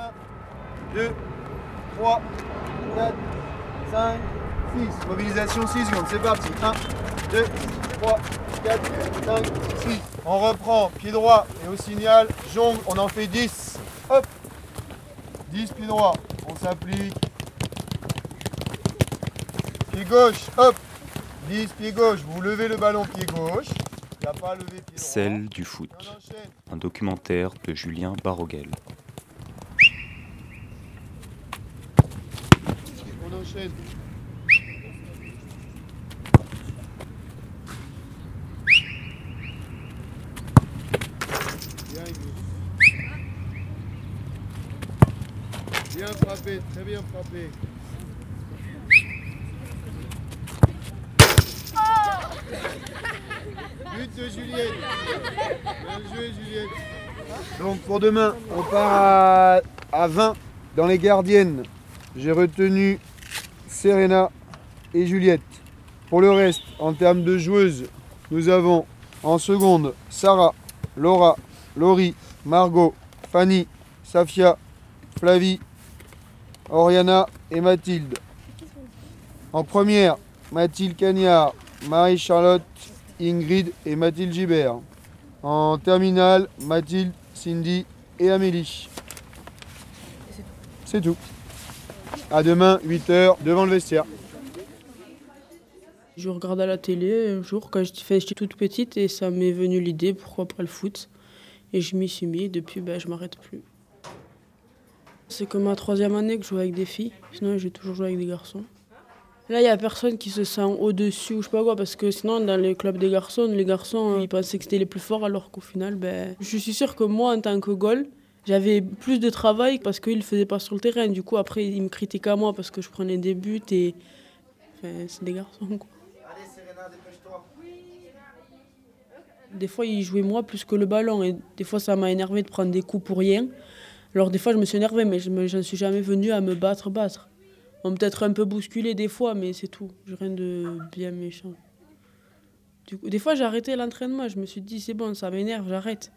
1, 2, 3, 4, 5, 6. Mobilisation 6 secondes, c'est parti. 1, 2, 3, 4, 5, 6. On reprend, pied droit et au signal, jongle, on en fait 10. Hop 10 pieds droits, on s'applique. Pied gauche, hop 10 pied gauche, vous levez le ballon pied gauche. Il a pas levé pied droit. Celle du foot. Un documentaire de Julien Baroguel. Bien, frappé, très bien frappé. But de Juliette. Bien joué Juliette. Donc pour demain, on part à, à 20 dans les gardiennes. J'ai retenu Serena et Juliette. Pour le reste, en termes de joueuses, nous avons en seconde Sarah, Laura, Laurie, Margot, Fanny, Safia, Flavie, Oriana et Mathilde. En première, Mathilde Cagnard, Marie-Charlotte, Ingrid et Mathilde Gibert. En terminale, Mathilde, Cindy et Amélie. C'est tout. À demain, 8h, devant le vestiaire. Je regardais la télé un jour quand j'étais j'étais toute petite et ça m'est venu l'idée pourquoi pas le foot. Et je m'y suis mis et depuis ben, je m'arrête plus. C'est comme ma troisième année que je joue avec des filles, sinon j'ai toujours joué avec des garçons. Là, il n'y a personne qui se sent au-dessus ou je sais pas quoi, parce que sinon, dans les clubs des garçons, les garçons, ils pensaient que c'était les plus forts, alors qu'au final, ben, je suis sûre que moi, en tant que goal, j'avais plus de travail parce qu'ils ne le faisaient pas sur le terrain. Du coup, après, ils me critiquaient à moi parce que je prenais des buts et. Enfin, c'est des garçons, quoi. Des fois, ils jouaient moi plus que le ballon. Et des fois, ça m'a énervé de prendre des coups pour rien. Alors, des fois, je me suis énervé, mais je ne suis jamais venu à me battre, battre. On peut-être un peu bousculé des fois, mais c'est tout. J'ai rien de bien méchant. Du coup, des fois, j'ai arrêté l'entraînement. Je me suis dit, c'est bon, ça m'énerve, j'arrête.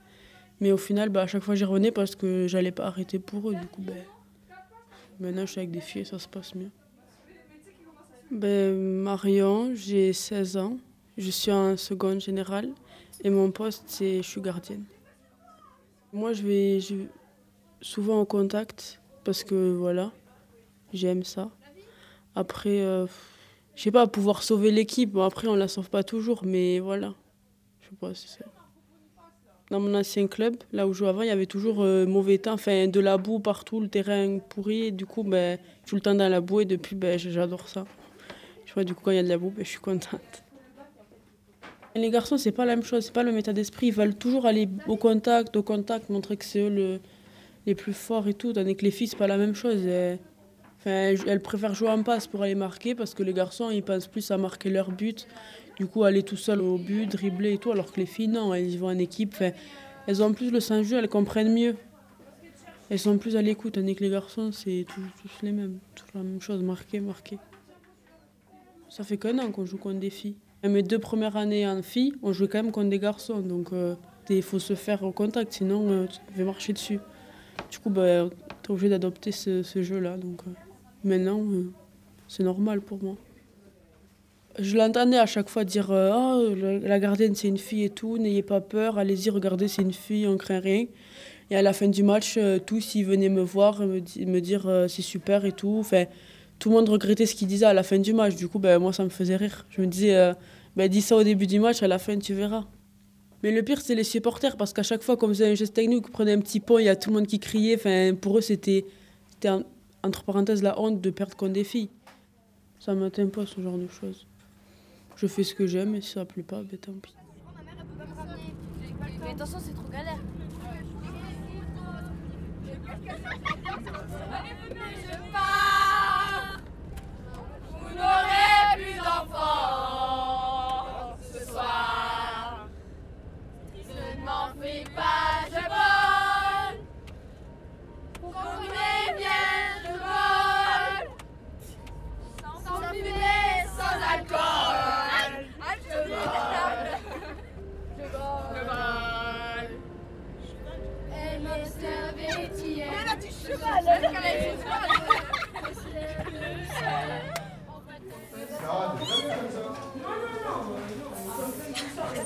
Mais au final, bah, à chaque fois, j'y revenais parce que j'allais pas arrêter pour eux. Du coup, ben, maintenant, je suis avec des filles et ça se passe mieux. Ben, Marion, j'ai 16 ans. Je suis en seconde générale. Et mon poste, c'est je suis gardienne. Moi, je vais, souvent au contact parce que voilà, j'aime ça. Après, euh, je sais pas, pouvoir sauver l'équipe. Bon, après, on la sauve pas toujours, mais voilà. Je sais pas, c'est ça. Dans mon ancien club, là où je jouais avant, il y avait toujours euh, mauvais temps, enfin de la boue partout, le terrain pourri. Du coup, ben, tout le temps dans la boue et depuis, ben, j'adore ça. Du coup, quand il y a de la boue, ben, je suis contente. Les garçons, c'est pas la même chose, c'est pas le même état d'esprit. Ils veulent toujours aller au contact, au contact, montrer que c'est eux le- les plus forts et tout. Tandis que les filles, c'est pas la même chose. Enfin, elles préfèrent jouer en passe pour aller marquer parce que les garçons, ils pensent plus à marquer leur but. Du coup, aller tout seul au but, dribbler et tout. Alors que les filles, non, elles y vont en équipe. Elles ont plus le sens jeu, elles comprennent mieux. Elles sont plus à l'écoute. Tandis que les garçons, c'est tous, tous les mêmes. Tous la même chose, marquer, marquer. Ça fait qu'un an qu'on joue contre des filles. Mes deux premières années en filles, on jouait quand même contre des garçons. Donc il faut se faire au contact, sinon euh, tu vas marcher dessus. Du coup, bah, tu obligé d'adopter ce, ce jeu-là. Donc euh, maintenant, euh, c'est normal pour moi. Je l'entendais à chaque fois dire euh, le- la gardienne c'est une fille et tout, n'ayez pas peur, allez-y, regardez, c'est une fille, on craint rien. Et à la fin du match, euh, tous ils venaient me voir, me, me dire euh, c'est super et tout. Enfin, tout le monde regrettait ce qu'il disait à la fin du match. Du coup, ben, moi, ça me faisait rire. Je me disais, ben, dis ça au début du match, à la fin, tu verras. Mais le pire, c'est les supporters, parce qu'à chaque fois qu'on faisait un geste technique, qu'on prenait un petit pont, il y a tout le monde qui criait. Enfin, pour eux, c'était, c'était en- entre parenthèses la honte de perdre contre des filles. Ça m'atteint pas, ce genre de choses. Je fais ce que j'aime, et si ça ne plaît pas, ben, tant pis. Mais attention, c'est trop galère. Vous n'aurez plus d'enfants ce soir. Ne m'en fais pas, je vole. Comprenez bien, je vole. Sans fumée, sans alcool.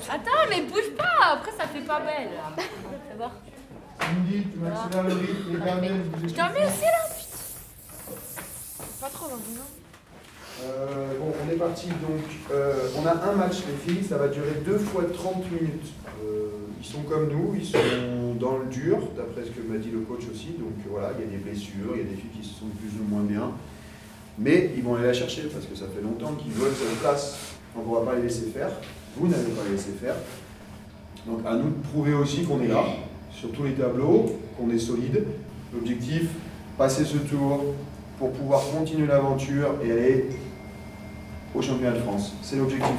Attends, mais bouge pas, après ça fait pas belle. Pas trop maintenant. Euh, bon, on est parti donc. euh, on a un match, les filles, ça va durer deux fois 30 minutes. Euh, ils sont comme nous, ils sont dans le dur, d'après ce que m'a dit le coach aussi. Donc voilà, il y a des blessures, il y a des filles qui se sont plus ou moins bien. Mais ils vont aller la chercher parce que ça fait longtemps qu'ils veulent cette place. Donc on ne va pas les laisser faire. Vous n'allez pas les laisser faire. Donc à nous de prouver aussi qu'on est là, sur tous les tableaux, qu'on est solide. L'objectif, passer ce tour pour pouvoir continuer l'aventure et aller au championnat de France. C'est l'objectif.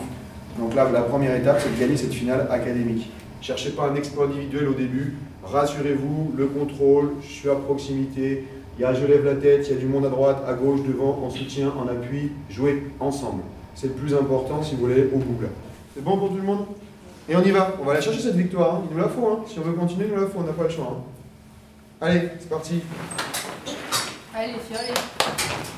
Donc là, la première étape, c'est de gagner cette finale académique. Cherchez pas un exploit individuel au début. Rassurez-vous, le contrôle, je suis à proximité. Il y a je lève la tête, il y a du monde à droite, à gauche, devant, en soutien, en appui. Jouez ensemble. C'est le plus important si vous voulez au bout là. C'est bon pour tout le monde? Et on y va. On va aller chercher cette victoire. hein. Il nous la faut. hein. Si on veut continuer, il nous la faut. On n'a pas le choix. hein. Allez, c'est parti. Allez, allez.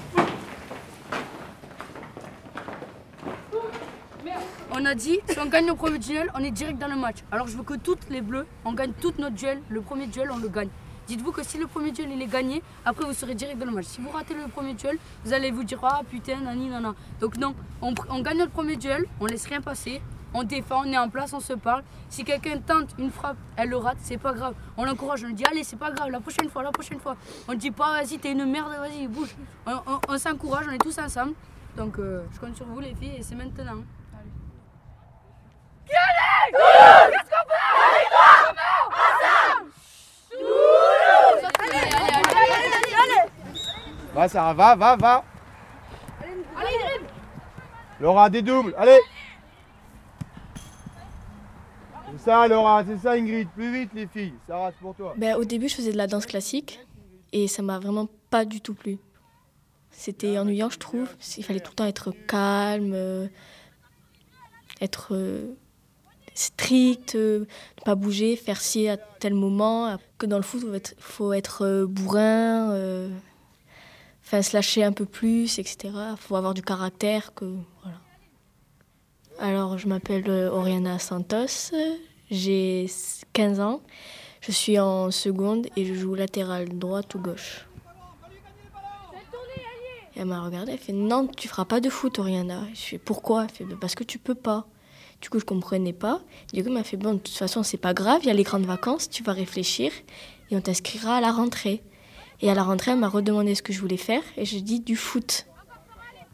On a dit, si on gagne le premier duel, on est direct dans le match. Alors je veux que toutes les bleus, on gagne toutes notre duel. Le premier duel, on le gagne. Dites-vous que si le premier duel il est gagné, après vous serez direct dans le match. Si vous ratez le premier duel, vous allez vous dire ah putain nani nana. Donc non, on, gagne notre premier duel, on laisse rien passer, on défend, on est en place, on se parle. Si quelqu'un tente une frappe, elle le rate, c'est pas grave. On l'encourage, on lui dit allez c'est pas grave, la prochaine fois, la prochaine fois. On dit pas vas-y t'es une merde, vas-y bouge. On s'encourage, on est tous ensemble. Donc euh, je compte sur vous les filles et c'est maintenant. Va Sarah, va, va, va. Laura, des doubles, allez. C'est ça Laura, c'est ça Ingrid, plus vite les filles. Sarah, c'est pour toi. Ben, au début, je faisais de la danse classique et ça m'a vraiment pas du tout plu. C'était ennuyant, je trouve. Il fallait tout le temps être calme, euh, être euh, strict, euh, ne pas bouger, faire ci à tel moment. Que dans le foot, il faut être, euh, bourrin, euh, enfin, se lâcher un peu plus, etc. Il faut avoir du caractère. Que, voilà. Alors, je m'appelle Oriana Santos, j'ai 15 ans. Je suis en seconde et je joue latéral droite ou gauche. Elle m'a regardé, elle fait Non, tu feras pas de foot, Oriana. Je fais Pourquoi? Elle fait Parce que tu peux pas. Du coup, je comprenais pas. Du coup, elle m'a fait Bon, de toute façon, c'est pas grave, il y a les grandes vacances, tu vas réfléchir et on t'inscrira à la rentrée. Et à la rentrée, elle m'a redemandé ce que je voulais faire et j'ai dit du foot.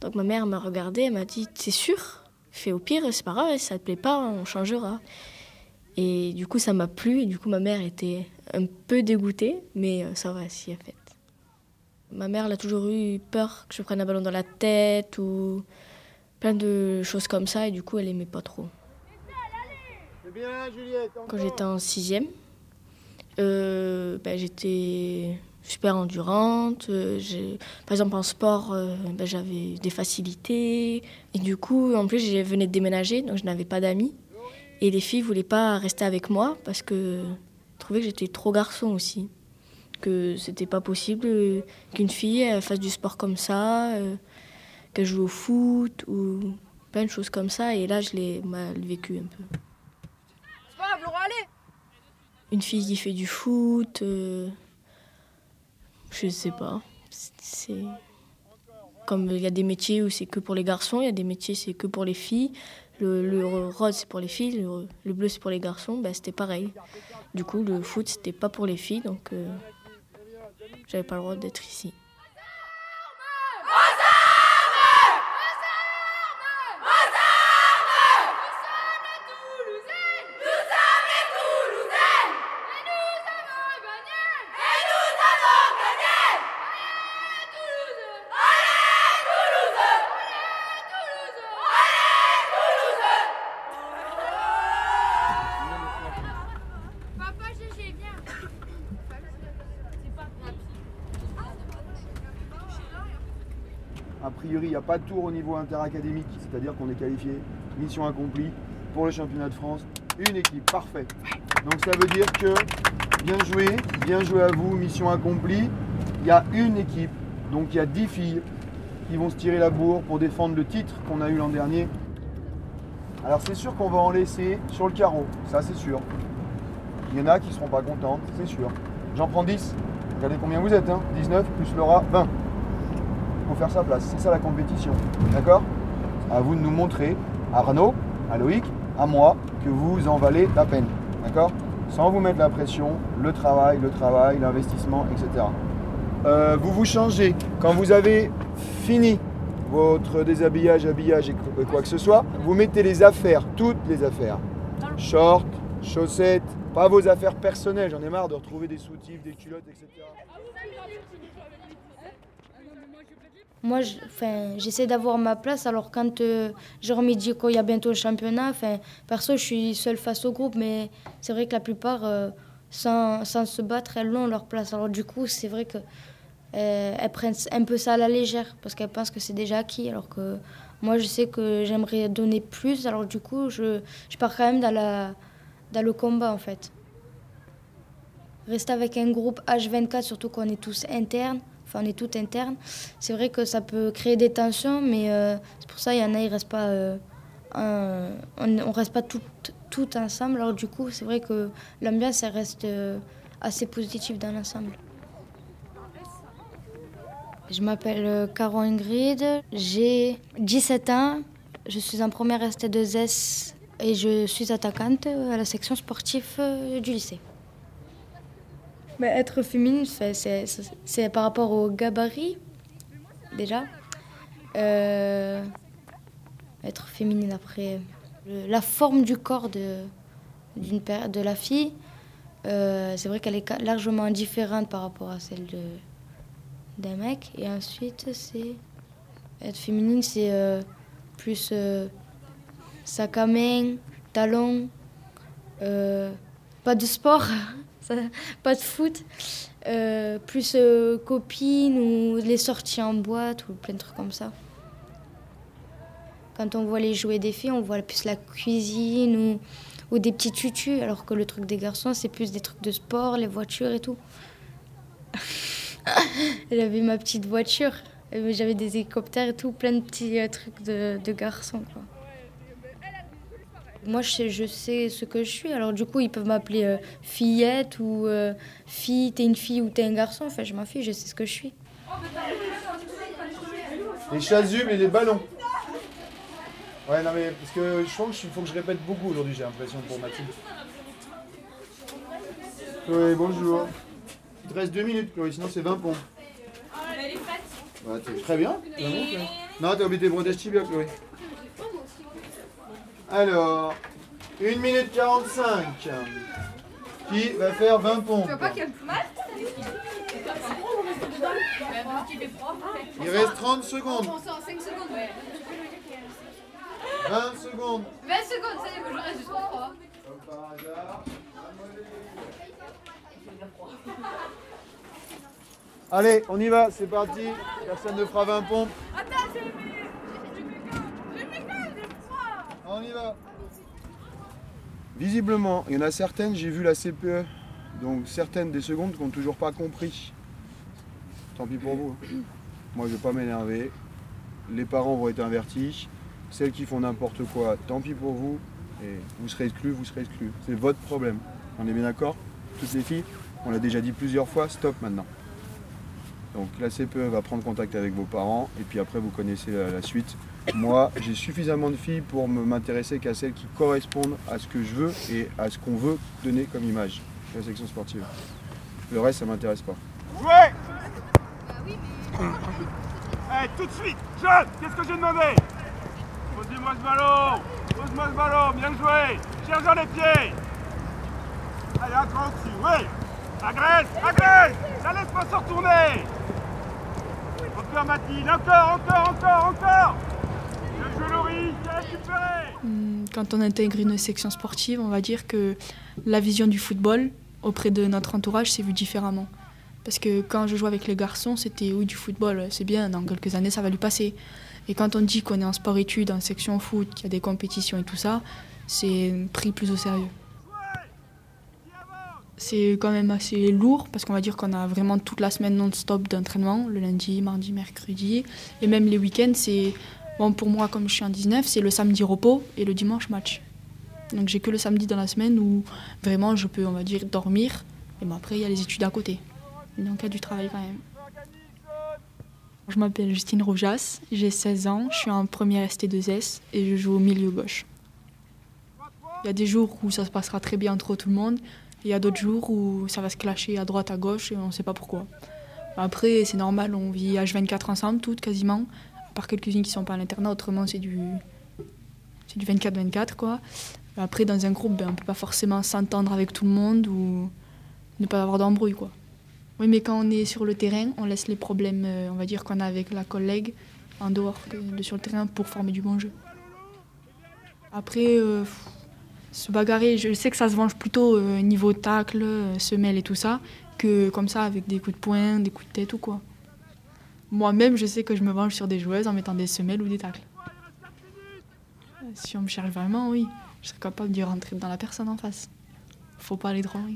Donc ma mère m'a regardé, elle m'a dit C'est sûr Fait au pire, c'est pas grave, si ça te plaît pas, on changera. Et du coup, ça m'a plu. Et du coup, ma mère était un peu dégoûtée, mais euh, ça va, s'y a fait. Ma mère elle a toujours eu peur que je prenne un ballon dans la tête ou plein de choses comme ça. Et du coup, elle aimait pas trop. Quand j'étais en sixième, euh, ben, j'étais super endurante. euh, par exemple, en sport, euh, ben, j'avais des facilités. Et du coup, en plus, je venais de déménager, donc je n'avais pas d'amis. Et les filles voulaient pas rester avec moi parce que trouvaient que j'étais trop garçon aussi. Que c'était pas possible qu'une fille fasse du sport comme ça, euh, qu'elle joue au foot ou plein de choses comme ça. Et là, je l'ai mal vécu un peu C'est pas grave, Laura, allez une fille qui fait du foot, euh, je sais pas. C'est comme il y a des métiers où c'est que pour les garçons, il y a des métiers c'est que pour les filles. Le, le rose c'est pour les filles, le, le bleu c'est pour les garçons. Ben, c'était pareil. Du coup, le foot c'était pas pour les filles, donc euh, j'avais pas le droit d'être ici. Papa, GG, viens A priori, il n'y a pas de tour au niveau interacadémique, c'est-à-dire qu'on est qualifié, mission accomplie pour le championnat de France, une équipe, parfait. Donc ça veut dire que bien joué, bien joué à vous, mission accomplie. Il y a une équipe, donc il y a 10 filles qui vont se tirer la bourre pour défendre le titre qu'on a eu l'an dernier. Alors c'est sûr qu'on va en laisser sur le carreau, ça c'est sûr. Il y en a qui ne seront pas contentes, c'est sûr. J'en prends 10. Regardez combien vous êtes, hein 19 plus Laura, 20. Faire sa place, c'est ça la compétition. D'accord? À vous de nous montrer, à Arnaud, à Loïc, à moi, que vous en valez la peine. D'accord? Sans vous mettre la pression, le travail, le travail, l'investissement, etc. Euh, vous vous changez. Quand vous avez fini votre déshabillage, habillage et quoi que ce soit, vous mettez les affaires, toutes les affaires. Shorts, chaussettes, pas vos affaires personnelles. J'en ai marre de retrouver des soutifs, des culottes, etc. Moi, j'essaie d'avoir ma place. Alors, quand euh, Jérôme dit qu'il y a bientôt le championnat, perso, je suis seule face au groupe, mais c'est vrai que la plupart, euh, sans, sans se battre, elles ont leur place. Alors, du coup, c'est vrai que euh, elles prennent un peu ça à la légère parce qu'elles pensent que c'est déjà acquis. Alors que moi, je sais que j'aimerais donner plus. Alors, du coup, je, je pars quand même dans, la, dans le combat, en fait. Rester avec un groupe H24, surtout qu'on est tous internes, on est toutes internes, c'est vrai que ça peut créer des tensions, mais euh, c'est pour ça il y en a, ils restent pas, euh, on, on reste pas toutes, toutes ensemble. Alors du coup, c'est vrai que l'ambiance reste euh, assez positive dans l'ensemble. Je m'appelle Caro Ingrid, j'ai 17 ans, je suis en première ST2S et je suis attaquante à la section sportive du lycée. Mais être féminine, c'est- par rapport au gabarit, déjà. Euh, être féminine après. la forme du corps de, de la fille, euh, c'est vrai qu'elle est largement différente par rapport à celle de, d'un mec. Et ensuite, c'est. Être féminine, c'est euh, plus sac à main, talons, pas de sport. Pas de foot, euh, plus euh, copines ou les sorties en boîte ou plein de trucs comme ça. Quand on voit les jouets des filles, on voit plus la cuisine ou, ou des petits tutus, alors que le truc des garçons, c'est plus des trucs de sport, les voitures et tout. J'avais ma petite voiture, euh, j'avais des hélicoptères et tout, plein de petits trucs de, garçons. Moi, je sais, je sais ce que je suis. Alors, du coup, ils peuvent m'appeler euh, fillette ou euh, fille, t'es une fille ou t'es un garçon. Enfin, je m'en fiche, je sais ce que je suis. Les chasubles et les ballons. Ouais, non, mais parce que je pense qu'il faut que je répète beaucoup aujourd'hui, j'ai l'impression, pour Mathilde. Chloé, bonjour. Il te reste deux minutes, Chloé, sinon c'est 20 pompes. Ouais, t'es très bien. t'es bon, Chloé. Non, t'as oublié tes brodèges tibia, Chloé. Alors, 1 minute 45. Qui va faire 20 pompes Il reste 30 secondes. 5 secondes. 20 secondes. 20 secondes, ça y est, je reste jusqu'au 3. Comme par hasard. Allez, on y va, c'est parti. Personne ne fera 20 pompes. On y va. Visiblement, il y en a certaines, j'ai vu la CPE, donc certaines des secondes qui n'ont toujours pas compris. Tant pis pour vous. hein. Moi, je vais pas m'énerver. Les parents vont être avertis. Celles qui font n'importe quoi, tant pis pour vous. Et vous serez exclus, vous serez exclus. C'est votre problème. On est bien d'accord? Toutes les filles On l'a déjà dit plusieurs fois, stop maintenant. Donc la CPE va prendre contact avec vos parents et puis après vous connaissez la suite. Moi, j'ai suffisamment de filles pour m'intéresser qu'à celles qui correspondent à ce que je veux et à ce qu'on veut donner comme image la section sportive. Le reste, ça m'intéresse pas. Jouez Eh, tout de suite Jeune Qu'est-ce que j'ai demandé? Posez-moi ce ballon Pose-moi ce ballon, bien joué Cherche les pieds. Allez, un cran dessus, oui. Agresse Agresse Ça laisse pas se retourner. Encore Mathilde, encore, encore, encore, encore Bien joué Laurie, bien récupéré Hum, Quand on intègre une section sportive, on va dire que la vision du football auprès de notre entourage s'est vue différemment. Parce que quand je jouais avec les garçons, c'était oui du football, c'est bien, dans quelques années ça va lui passer. Et quand on dit qu'on est en sport-études, en section foot, qu'il y a des compétitions et tout ça, c'est pris plus au sérieux. c'est quand même assez lourd parce qu'on va dire qu'on a vraiment toute la semaine non-stop d'entraînement, le lundi, mardi, mercredi. Et même les week-ends, c'est. Bon, pour moi, comme je suis en 19, c'est le samedi repos et le dimanche match. Donc j'ai que le samedi dans la semaine où vraiment je peux, on va dire, dormir. Et bon, après, il y a les études à côté. Donc il y a du travail quand même. Je m'appelle Justine Rojas, j'ai 16 ans, je suis en première ST2S et je joue au milieu gauche. Il y a des jours où ça se passera très bien entre tout le monde, il y a d'autres jours où ça va se clasher à droite, à gauche et on ne sait pas pourquoi. Après, c'est normal, on vit H24 ensemble, toutes quasiment, part quelques-unes qui sont pas à l'internat, autrement c'est du, c'est du 24-24 quoi. Après, dans un groupe, ben, on peut pas forcément s'entendre avec tout le monde ou ne pas avoir d'embrouille quoi. Oui, mais quand on est sur le terrain, on laisse les problèmes, euh, on va dire, qu'on a avec la collègue en dehors de sur le terrain pour former du bon jeu. Après, euh, se bagarrer, je sais que ça se venge plutôt euh, niveau tacle, semelle et tout ça, que comme ça avec des coups de poing, des coups de tête ou quoi. Moi-même, je sais que je me venge sur des joueuses en mettant des semelles ou des tacles. Si on me cherche vraiment, oui, je serais capable d'y rentrer dans la personne en face. Faut pas aller loin.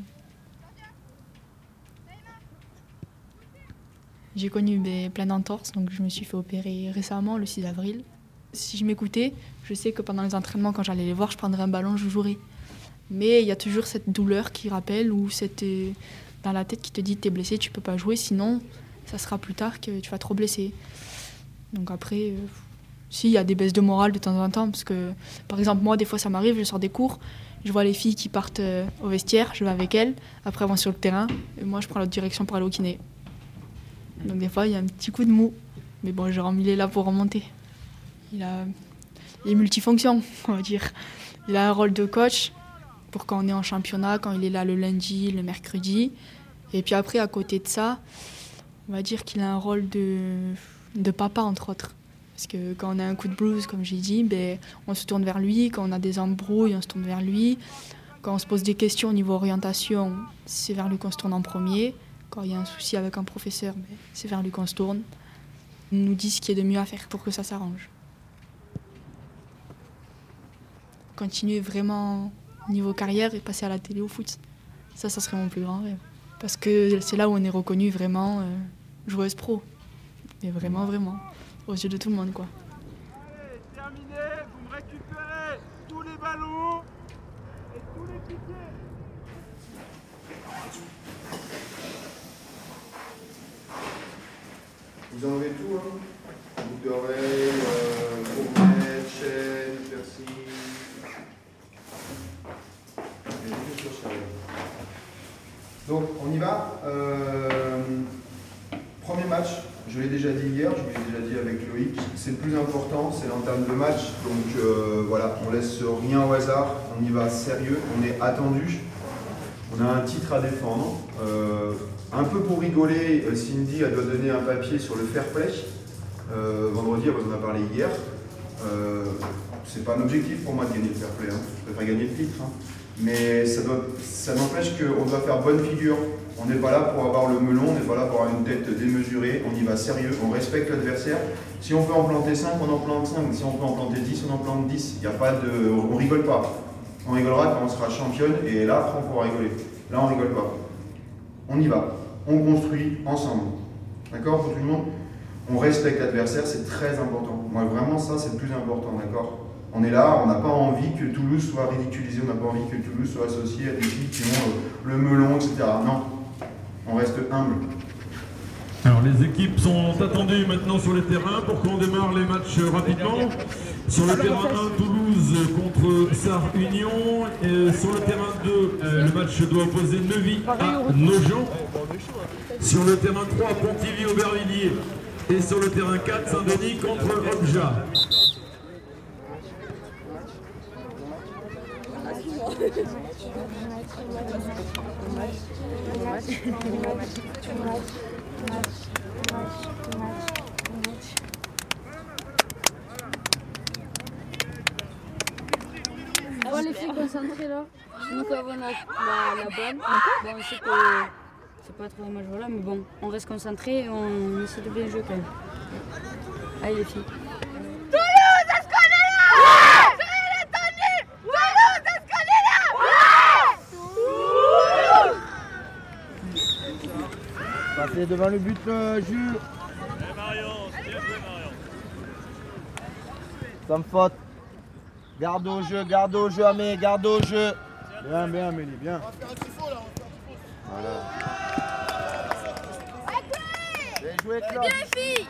J'ai connu des plein d'entorses, donc je me suis fait opérer récemment, le 6 avril. Si je m'écoutais, je sais que pendant les entraînements, quand j'allais les voir, je prendrais un ballon, je jouerais. Mais il y a toujours cette douleur qui rappelle ou cette euh, dans la tête qui te dit t'es blessé, tu peux pas jouer, sinon ça sera plus tard que tu vas trop blessé. Donc après, euh, si il y a des baisses de morale de temps en temps, parce que par exemple moi des fois ça m'arrive, je sors des cours, je vois les filles qui partent euh, au vestiaire, je vais avec elles, après elles vont sur le terrain, et moi je prends l'autre direction pour aller au kiné. Donc des fois, il y a un petit coup de mou. Mais bon, Jérôme, il est là pour remonter. Il est multifonction, on va dire. Il a un rôle de coach pour quand on est en championnat, quand il est là le lundi, le mercredi. Et puis après, à côté de ça, on va dire qu'il a un rôle de, de papa, entre autres. Parce que quand on a un coup de blues, comme j'ai dit, ben, on se tourne vers lui. Quand on a des embrouilles, on se tourne vers lui. Quand on se pose des questions au niveau orientation, c'est vers lui qu'on se tourne en premier. Quand il y a un souci avec un professeur, ben, c'est vers lui qu'on se tourne. Il nous dit ce qu'il y a de mieux à faire pour que ça s'arrange. Continuer vraiment niveau carrière et passer à la télé au foot. Ça, ça serait mon plus grand rêve. Parce que c'est là où on est reconnu vraiment euh, joueuse pro. Mais vraiment, vraiment. Aux yeux de tout le monde, quoi. Allez, terminé, vous me récupérez tous les ballons et tous les piquets. Vous enlevez tout, hein? C'est le plus important, c'est l'entame de match. Donc euh, voilà, on laisse rien au hasard, on y va sérieux, on est attendu. On a un titre à défendre. Euh, un peu pour rigoler, euh, Cindy elle doit donner un papier sur le fair play. Vendredi, vous en a parlé hier. C'est pas un objectif pour moi de gagner le fair play. Hein. Je préfère gagner le titre. hein. Mais ça, ça n'empêche qu'on doit faire bonne figure. On n'est pas là pour avoir le melon, on n'est pas là pour avoir une tête démesurée. On y va sérieux, on respecte l'adversaire. Si on peut en planter 5, on en plante 5. Si on peut en planter 10, on en plante 10. Il y a pas de, on rigole pas. On rigolera quand on sera championne et là, on pourra rigoler. Là, on rigole pas. On y va. On construit ensemble. D'accord pour tout le monde? On respecte l'adversaire, c'est très important. Moi, vraiment, ça, c'est le plus important. D'accord? On est là, on n'a pas envie que Toulouse soit ridiculisé, on n'a pas envie que Toulouse soit associé à des filles qui ont euh, le melon, etc. Non. On reste humble. Alors les équipes sont attendues maintenant sur les terrains pour qu'on démarre les matchs rapidement. Sur le terrain 1, Toulouse contre Sar Union. Sur le terrain 2, euh, le match doit opposer Neuvy à Nogent. Sur le terrain 3, Pontivy Aubervilliers. Et sur le terrain 4, Saint-Denis contre Obja. Ah ouais, les filles concentrées là. Nous, quand on a la, la balle, bon, on sait que c'est pas trop dommage, voilà, mais bon, on reste concentré et on essaie de bien jouer quand même. Allez, les filles. Toulouse, est-ce qu'on est là Ouais Cyril est tendu Toulouse, est-ce qu'on est là Ouais Toulouse Passez devant le but, euh, Jules. Sans faute. Garde au jeu, garde au jeu, Amé, garde au jeu. Bien, bien, Amélie, bien. Voilà. Bien joué, Claude. Bien, les filles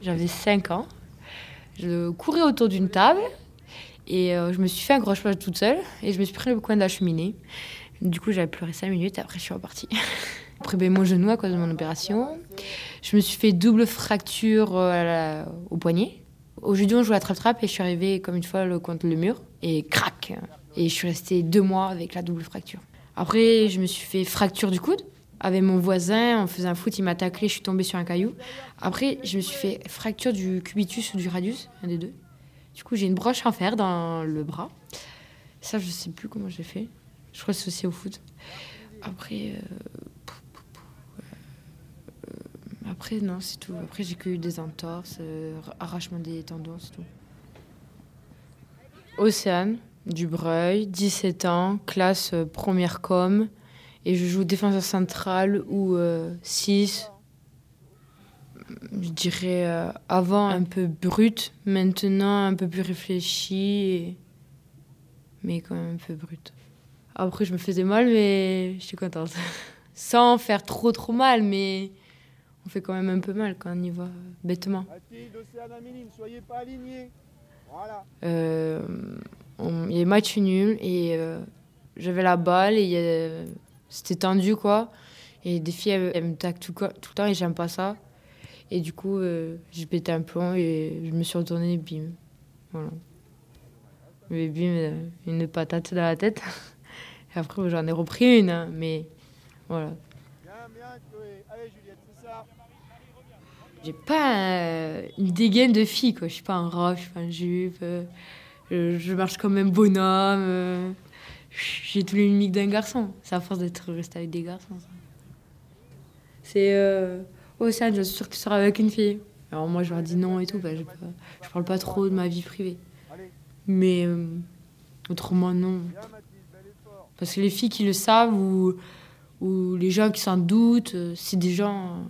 J'avais 5 ans. Je courais autour d'une table et euh, je me suis fait un gros splash toute seule et je me suis pris le coin de la cheminée. Du coup, j'avais pleuré 5 minutes et après, je suis repartie. après, ben, mon genou à cause de mon opération. Je me suis fait double fracture euh, au poignet. Au judo, on jouait à trap-trap et je suis arrivée comme une fois le- contre le mur et crac Et je suis restée deux mois avec la double fracture. Après, je me suis fait fracture du coude. Avec mon voisin, on faisait un foot, il m'a taclé, je suis tombée sur un caillou. Après, je me suis fait fracture du cubitus ou du radius, un des deux. Du coup, j'ai une broche en fer dans le bras. Ça, je sais plus comment j'ai fait. Je crois que c'est aussi au foot. Après, euh, euh, après non, c'est tout. Après, j'ai que eu des entorses, euh, arrachement des tendons, c'est tout. Océane, Dubreuil, 17 ans, classe euh, première com. Et je joue défenseur central ou 6. Je dirais euh, avant un peu brut, maintenant un peu plus réfléchi, et- mais quand même un peu brut. Après, je me faisais mal, mais je suis contente. Sans faire trop trop mal, mais on fait quand même un peu mal quand on y va bêtement. Soyez pas alignés. Voilà. Euh, on- il y a match nul et euh, j'avais la balle et c'était tendu quoi. Et des filles elles, elles me taquent tout le temps et j'aime pas ça. Et du coup j'ai j'ai pété un plomb et je me suis retournée et bim. Voilà. Mais bim, euh, une patate dans la tête. Et après j'en ai repris une, hein, mais voilà. J'ai pas euh, une dégaine de fille, quoi. Je suis pas un robe, je suis pas un jupe. euh, je, marche comme un bonhomme. euh, J'ai tous les mimiques d'un garçon. C'est à force d'être resté avec des garçons. C'est. Euh... Océane, je suis sûre que tu seras avec une fille. Alors moi, je leur dis non et tout. bah, pas- je parle pas trop de ma vie privée. Mais euh, autrement, non. Parce que les filles qui le savent ou, les gens qui s'en doutent, euh, c'est des gens euh,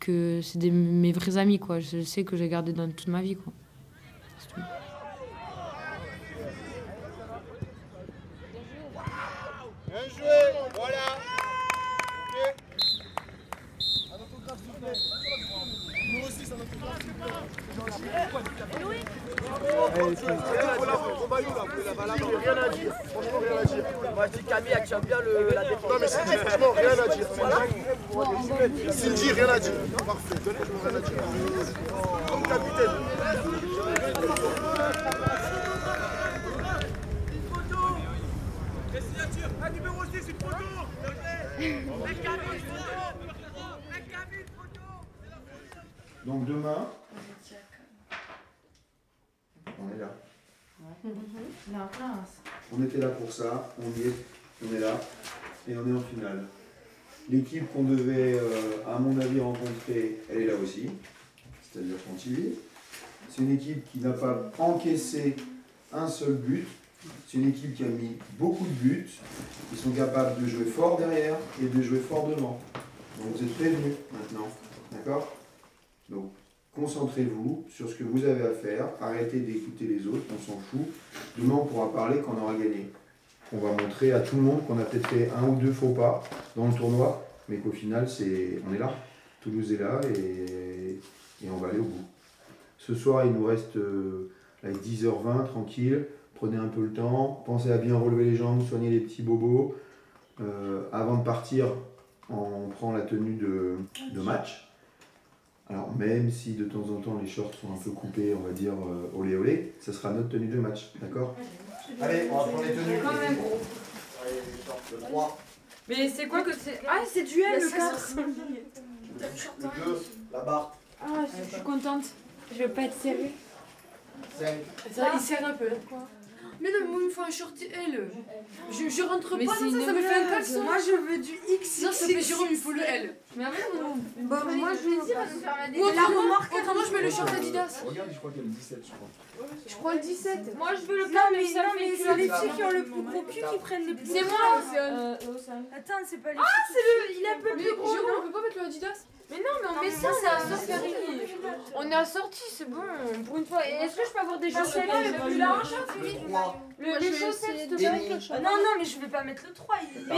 que c'est mes vrais amis, quoi. Je sais que j'ai gardé dans toute ma vie, quoi. Bien joué, voilà. Ok. Un autographe, s'il vous plaît. Nous aussi, c'est un autographe, s'il vous plaît. Allez, c'est- Rien à dire. Franchement, rien à dire. Moi je dis Camille, elle tient bien la défense. Non, mais Cindy, franchement, rien à dire. Cindy, rien à dire. Parfait. Rien à dire. Comme capitaine. Un numéro 6, une photo Mec, Camille, une photo Mec, Camille, une photo Donc demain, on est là. On était là pour ça, on y est, on est là, et on est en finale. L'équipe qu'on devait, euh, à mon avis, rencontrer, elle est là aussi, c'est-à-dire Chantilly. C'est une équipe qui n'a pas encaissé un seul but. C'est une équipe qui a mis beaucoup de buts. Ils sont capables de jouer fort derrière et de jouer fort devant. Donc vous êtes prévenus maintenant, d'accord? Donc concentrez-vous sur ce que vous avez à faire. Arrêtez d'écouter les autres, on s'en fout. Demain, on pourra parler quand on aura gagné. On va montrer à tout le monde qu'on a peut-être fait un ou deux faux pas dans le tournoi, mais qu'au final, c'est, on est là. Toulouse est là et, on va aller au bout. Ce soir, il nous reste euh, là, 10h20, tranquille. Prenez un peu le temps. Pensez à bien relever les jambes, soigner les petits bobos. Euh, avant de partir, on prend la tenue de match. Alors même si de temps en temps les shorts sont un peu coupés, on va dire euh, olé olé, ça sera notre tenue de match, d'accord Allez, on va prendre les tenues. Quand même. Allez, les shorts, le 3, Mais c'est quoi que c'est? Ah, c'est duel le 4 le 2, la barre, Ah, je suis contente. Je veux pas être serrée. 5, Ça, il serre un peu. Quoi Mais non, mais moi, il me faut un short L. Je, je rentre Mais pas dans ça, une ça me fait un caleçon. Moi, je veux du X. Non, ça fait Jérôme, il faut le L. Mais après, non. Bon, Fallait moi, te je le veux dire, fait la remarque, autrement, je mets le short Adidas. Regarde, je crois qu'il y a le 17, je crois. Je prends le 17. Moi, je veux le Non, câble, mais- non, mais fait c'est les filles qui ont le plus gros cul qui prennent les plus C'est moi. Euh, Attends, c'est pas les Ah, c'est le. Il est un peu plus gros. On peut pas mettre le Adidas Mais non, mais on Non, met mais ça, moi, on c'est est un assorti. assorti. On est assorti, c'est bon, pour une fois. Est-ce que je peux avoir des Bah, chaussettes le plus large. Le- Moi, Les vais chaussettes, de le. Ah Non, non, mais je vais pas mettre le 3. il- T'as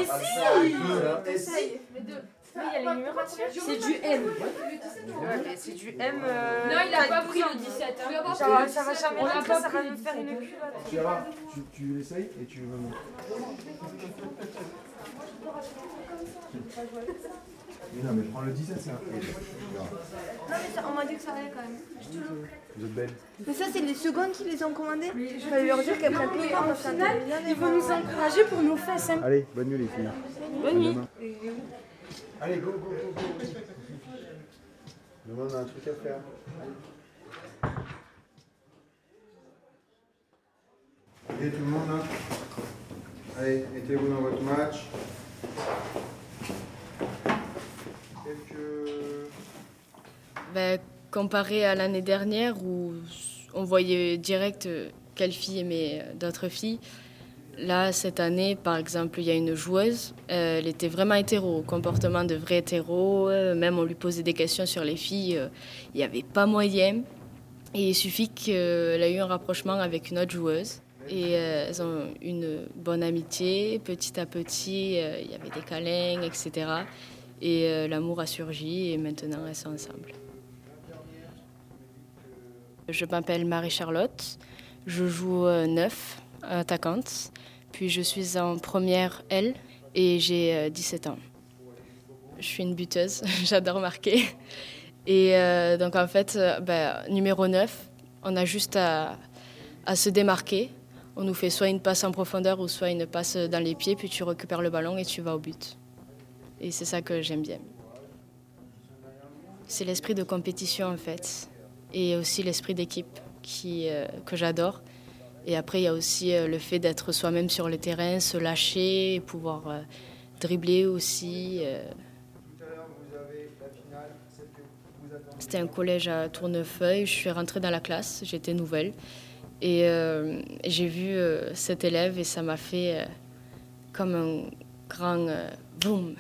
Mais si. Mais deux. Oui, il y a les numéros dessus. C'est du M. Ouais, mais c'est du M. euh, Non, il a pas 12 pris le 17, hein. Ça va, ça va, le ça va 17, jamais on rentrer, ça va me le faire une 17, culotte. Tu voir, tu, tu l'essayes et tu veux. Mais non, mais prends le 17, c'est un peu. Non, mais ça- on m'a dit que ça allait quand même. Je te le Vous êtes belle. Mais ça, c'est les secondes qui les ont commandées Il fallait leur dire qu'elles prennent le temps que finale, ils vont nous encourager pour nos fesses. hein. Allez, bonne nuit les filles. Bonne nuit. Allez, go, go, go, go. Demain, on a un truc à faire. Allez, tout le monde là. Allez, mettez-vous dans votre match. Quelques. Ben, comparé à l'année dernière où on voyait direct euh, quelle fille aimait euh, d'autres filles, là, cette année, par exemple, il y a une joueuse, euh, elle était vraiment hétéro, au comportement de vraie hétéro, euh, même on lui posait des questions sur les filles, euh, il n'y avait pas moyen. Et il suffit qu'elle a eu un rapprochement avec une autre joueuse. Et elles ont une bonne amitié. Petit à petit, il y avait des câlins, etc. Et l'amour a surgi et maintenant elles sont ensemble. Je m'appelle Marie-Charlotte. Je joue neuf, attaquante. Puis je suis en première L et j'ai euh, 17 ans. Je suis une buteuse, j'adore marquer. Et euh, donc en fait, euh, ben, numéro 9, on a juste à, se démarquer. On nous fait soit une passe en profondeur ou soit une passe dans les pieds, puis tu récupères le ballon et tu vas au but. Et c'est ça que j'aime bien. C'est l'esprit de compétition en fait, et aussi l'esprit d'équipe qui, euh, que j'adore. Et après, il y a aussi euh, le fait d'être soi-même sur le terrain, se lâcher, pouvoir euh, dribbler aussi. euh. C'était un collège à Tournefeuille. Je suis rentrée dans la classe, j'étais nouvelle. Et j'ai vu euh, cet élève et ça m'a fait comme un grand boum.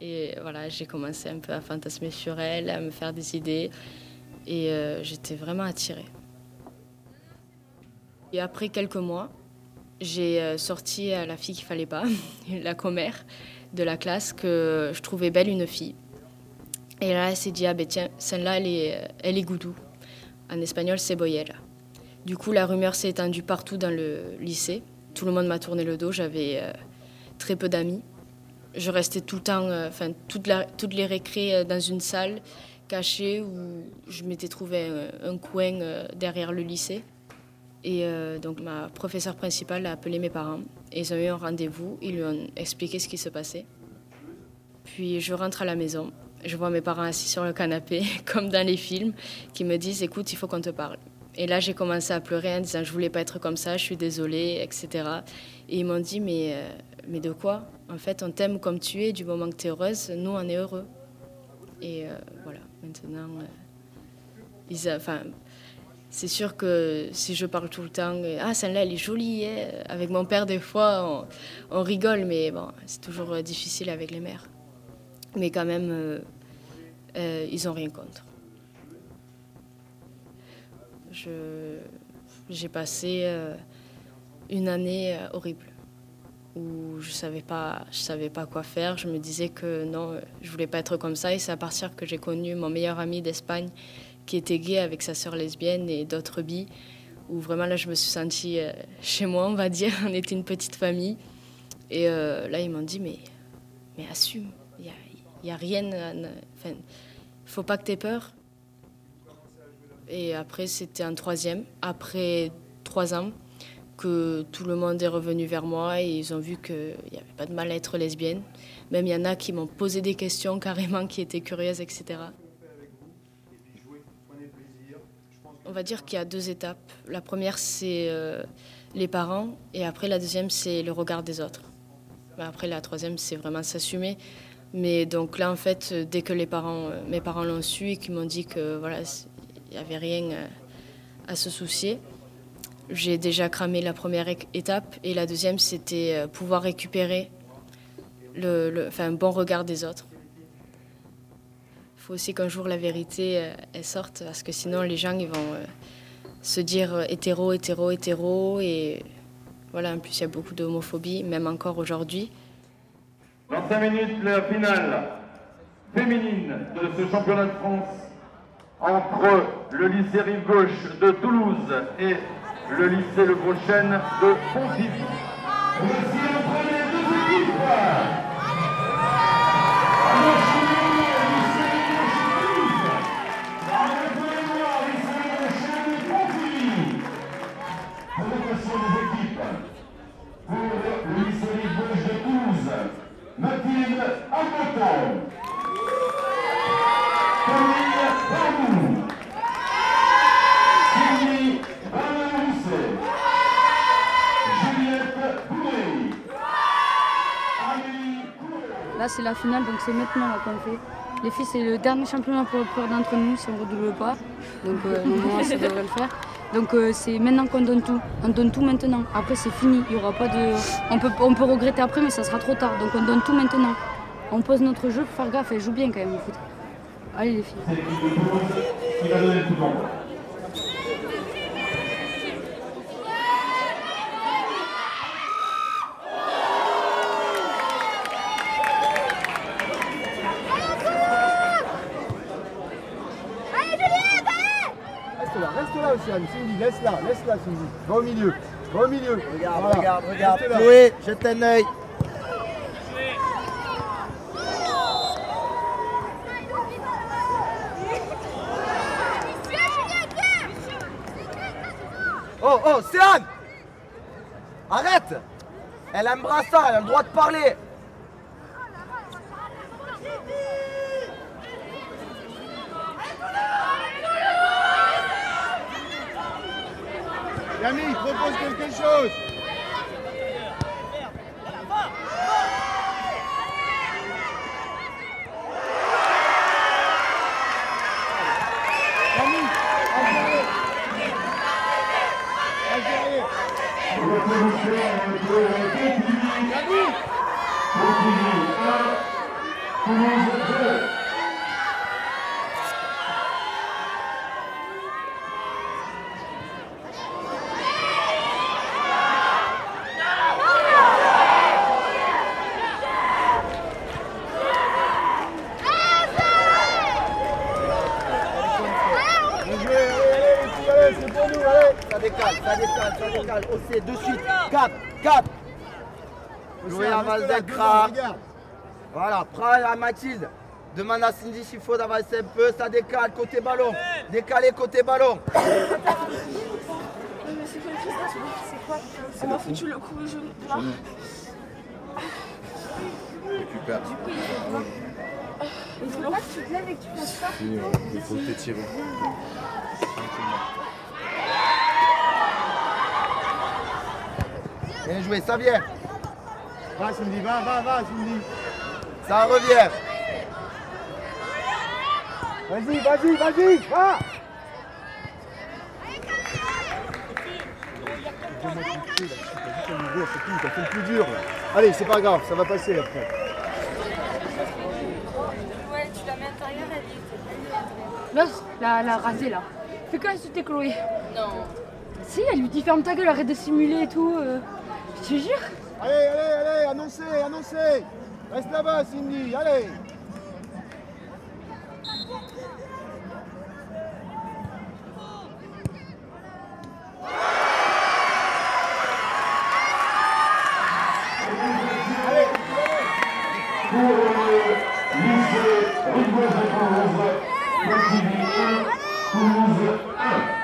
Et voilà, j'ai commencé un peu à fantasmer sur elle, à me faire des idées. Et j'étais vraiment attirée. Et après quelques mois, j'ai euh, sorti à la fille qu'il fallait pas, la commère de la classe, que je trouvais belle une fille. Et là, elle s'est dit, ah ben tiens, celle-là, elle est, elle est goudou. En espagnol, c'est boyella. Du coup, la rumeur s'est étendue partout dans le lycée. Tout le monde m'a tourné le dos, j'avais euh, très peu d'amis. Je restais tout le temps, euh, enfin, toutes les récrés euh, dans une salle cachée où je m'étais trouvé un, coin euh, derrière le lycée. Et euh, donc, ma professeure principale a appelé mes parents. Et ils ont eu un rendez-vous, ils lui ont expliqué ce qui se passait. Puis je rentre à la maison, je vois mes parents assis sur le canapé, comme dans les films, qui me disent écoute, il faut qu'on te parle. Et là, j'ai commencé à pleurer en disant je voulais pas être comme ça, je suis désolée, etc. Et ils m'ont dit mais, euh, mais de quoi? En fait, on t'aime comme tu es, du moment que tu es heureuse, nous, on est heureux. Et euh, voilà, maintenant, ils enfin, c'est sûr que si je parle tout le temps, euh, ah, celle-là, elle est jolie, hein. avec mon père, des fois, on, rigole, mais bon, c'est toujours euh, difficile avec les mères. Mais quand même, euh, euh, ils n'ont rien contre. J'ai passé euh, une année euh, horrible où je savais pas, savais pas quoi faire. Je me disais que non, euh, je voulais pas être comme ça. Et c'est à partir que j'ai connu mon meilleur ami d'Espagne qui était gay avec sa sœur lesbienne et d'autres bi, où vraiment là je me suis sentie euh, chez moi, on va dire. On était une petite famille. Et euh, là ils m'ont dit mais, mais assume, il y a, y a rien, faut pas que tu aies peur. Et après, c'était un troisième, après trois ans, que tout le monde est revenu vers moi et ils ont vu qu'il n'y avait pas de mal à être lesbienne. Même il y en a qui m'ont posé des questions carrément, qui étaient curieuses, etc. On va dire qu'il y a deux étapes. La première, c'est euh, les parents. Et après, la deuxième, c'est le regard des autres. Mais Après, la troisième, c'est vraiment s'assumer. Mais donc là, en fait, euh, dès que euh, mes parents l'ont su et qu'ils m'ont dit que voilà, il n'y avait rien à se soucier, j'ai déjà cramé la première étape. Et la deuxième, c'était pouvoir récupérer un bon regard des autres. Faut aussi qu'un jour la vérité euh, sorte parce que sinon les gens ils vont euh, se dire euh, hétéro, hétéro, hétéro et voilà en plus il y a beaucoup d'homophobie même encore aujourd'hui. Dans 5 minutes, la finale féminine de ce championnat de France entre le lycée Rive Gauche de Toulouse et le lycée Le Gros-Chêne de Pontivy. Voici entre les deux c'est la finale, donc c'est maintenant qu'on le fait. Les filles, c'est le dernier championnat pour pour d'entre nous si on ne redouble pas. Donc, euh, normalement, ça devrait le faire. Donc, euh, c'est maintenant qu'on donne tout. On donne tout maintenant. Après, c'est fini. Il aura pas. On peut, regretter après, mais ça sera trop tard. Donc, on donne tout maintenant. On pose notre jeu, faut faire gaffe. Elle joue bien quand même au foot. Allez, les filles. Reste là, reste là, Océane. Cindy, laisse-la, laisse-la, Cindy. Va au milieu, va au milieu. Regarde, Voilà. regarde, regarde. Chloé, jette un œil. Oh, oh, Céane Arrête Elle a un brassard, elle a le droit de parler shoes. Ça décale, ça décale, ça décale. Aussi, de suite. Cap, cap. Chloé Océane, avale reste là, d'un deux cran. secondes, regarde. Voilà, prends à Mathilde. Demande à Cindy s'il faut d'avancer un peu. Ça décale, côté ballon. Décalé, côté ballon. Mais c'est quoi le C'est quoi Ça m'a foutu le coup au genou. là. Récupère. Il faut pas que tu te lèves et que tu fasses ça. Il faut t'étirer. Bien joué, ça vient. Va Cindy, va, va, va Cindy. Ça revient. Vas-y, vas-y, vas-y, va là, t'as fait le plus dur là. Allez, c'est pas grave, ça va passer après. Ouais, tu la mets elle est. La, la rasée là. Fais quoi insulter Chloé Non. Si, elle lui dit ferme ta gueule, arrête de simuler et tout. euh. Je. Allez, allez, allez, annoncez, annoncez Reste là-bas Cindy, allez Pour le lycée Rive Gauche de Toulouse, Pontivy 1, Toulouse 1.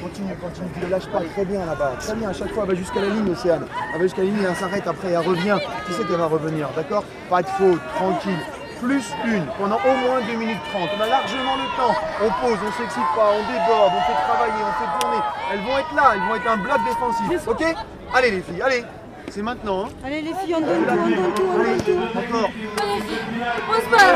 Continue, continue, tu ne lâches pas, très bien là-bas, très bien, à chaque fois, elle va jusqu'à la ligne, Océane. Elle va jusqu'à la ligne, elle s'arrête, après elle revient. Tu sais qu'elle va revenir, d'accord? Pas de faute, tranquille. plus une pendant au moins 2 minutes 30. On a largement le temps. On pose, on s'excite pas, on déborde, on fait travailler, on fait tourner. Elles vont être là, elles vont être un bloc défensif. Ok? Allez les filles, allez. C'est maintenant. Hein. Allez les filles, on donne tout, on donne tout, on donne tout. Encore. On se bat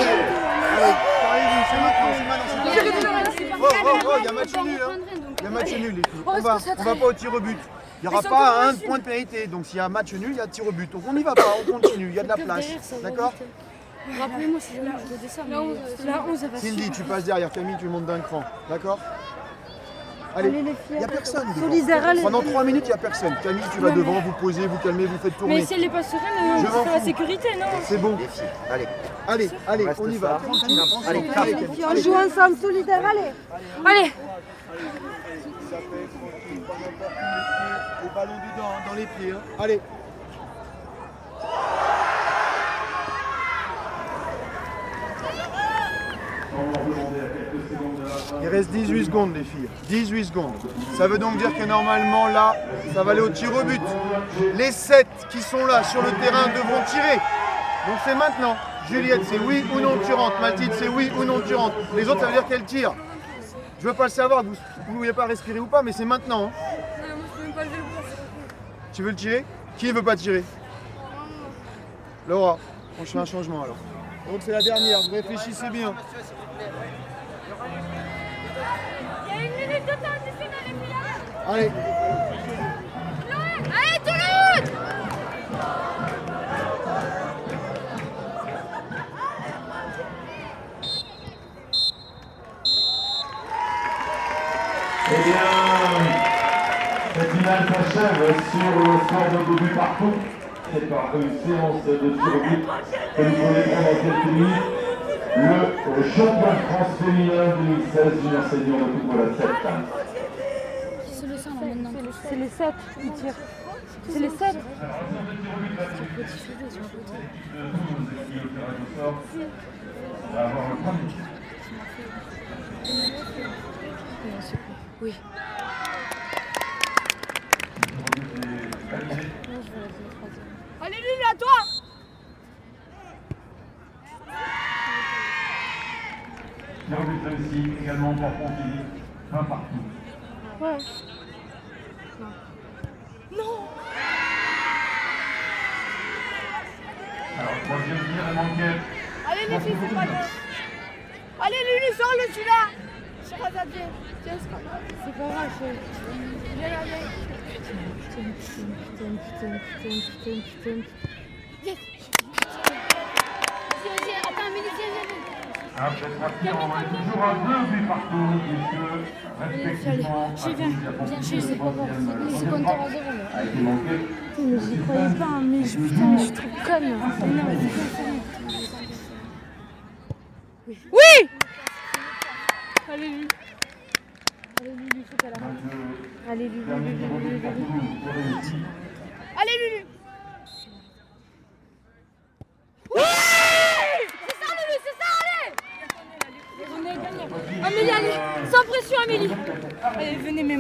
Allez, parlez-vous, c'est maintenant, c'est maintenant, c'est maintenant. Oh, oh, oh, il y a match nul. Hein. Match nul. On va, on va pas au tir au but. Il n'y aura pas un point de pénalité. Donc s'il y a match nul, il y a tir au but. Donc on n'y va pas, on continue, il y a de la place. D'accord Rappelez-moi si jamais je redescends. ça. La 11, elle va Cindy, tu passes derrière Camille, tu montes d'un cran. D'accord Allez, Allez, les il n'y a personne. devant. Solidaire, allez. Pendant 3 minutes, il n'y a personne. Camille, tu vas Non, mais- devant, vous posez, vous calmez, vous faites tourner. Mais si elle n'est pas sereine, Je on m'en fait la sécurité, non C'est bon. Allez, allez, allez, on y va. Tranquille. Allez, Allez, les filles, on allez. joue ensemble, solidaire, allez Allez Les ballons dedans, dans les pieds. Allez. Il reste 18 secondes les filles. 18 secondes. Ça veut donc dire que normalement là, ça va aller au tir au but. Les 7 qui sont là sur le terrain devront tirer. Donc c'est maintenant. Juliette, c'est oui ou non tu rentres. Mathilde, c'est oui ou non tu rentres. Les autres, ça veut dire qu'elles tirent. Je veux pas le savoir, vous ne voulez pas respirer ou pas, mais c'est maintenant. hein. Tu veux le tirer? Qui ne veut pas tirer? Laura, on fait un changement alors. Donc c'est la dernière, réfléchissez bien. Allez, Allez, Toulouse Eh bien, cette finale s'achève sur le score de deux buts partout. C'est par une séance de tir au but que nous connaîtrons dans quelques minutes. Le champion de France féminin 2016 junior senior de football à 7 C'est le 7 maintenant. C'est les 7 qui tirent. C'est les 7 Oui. Allez, à toi Tir au but réussi également pour un partout. Ouais. Non Alors, troisième tir est manqué. Allez, les filles, c'est pas grave. Allez, Lulu, sors-le, celui-là Sur Xavier. Tiens, c'est pas grave. C'est pas grave, c'est... Viens viens. Putain, putain, putain, putain, putain, putain. Yes Vas-y, vas-y, attends, Amélie, viens, viens, viens. Après on est toujours à deux buts partout, puisque respectivement, J'y viens, viens, je sais pas C'est à a été manqué. Mais j'y croyais pas, mais je, putain, mais je suis trop conne. Non, c'est ça. Oui Allez, Lulu. Allez, Lulu, faut qu'elle arrête. Allez, Lulu, Lulu, Lulu. Allez, Lulu Oui C'est ça, Lulu, c'est ça, allez On est gagné. Amélie, allez, sans pression, Amélie.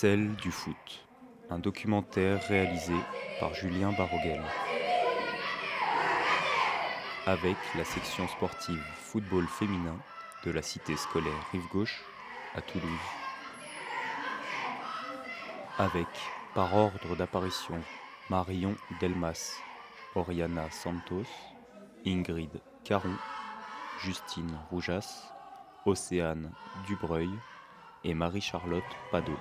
Celle du foot, un documentaire réalisé par Julien Baroguel. Avec la section sportive football féminin de la cité scolaire Rive Gauche à Toulouse. Avec, par ordre d'apparition, Marion Delmas, Oriana Santos, Ingrid Caron, Justine Roujas, Océane Dubreuil et Marie-Charlotte Padot.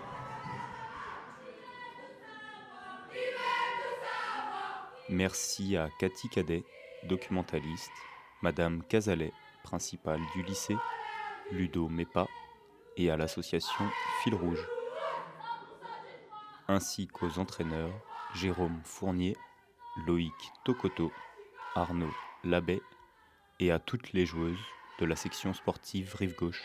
Merci à Cathy Cadet, documentaliste, Madame Cazalet, principale du lycée, Ludo Mepa et à l'association Fil Rouge, ainsi qu'aux entraîneurs Jérôme Fournier, Loïc Tokoto, Arnaud Labbé et à toutes les joueuses de la section sportive Rive Gauche.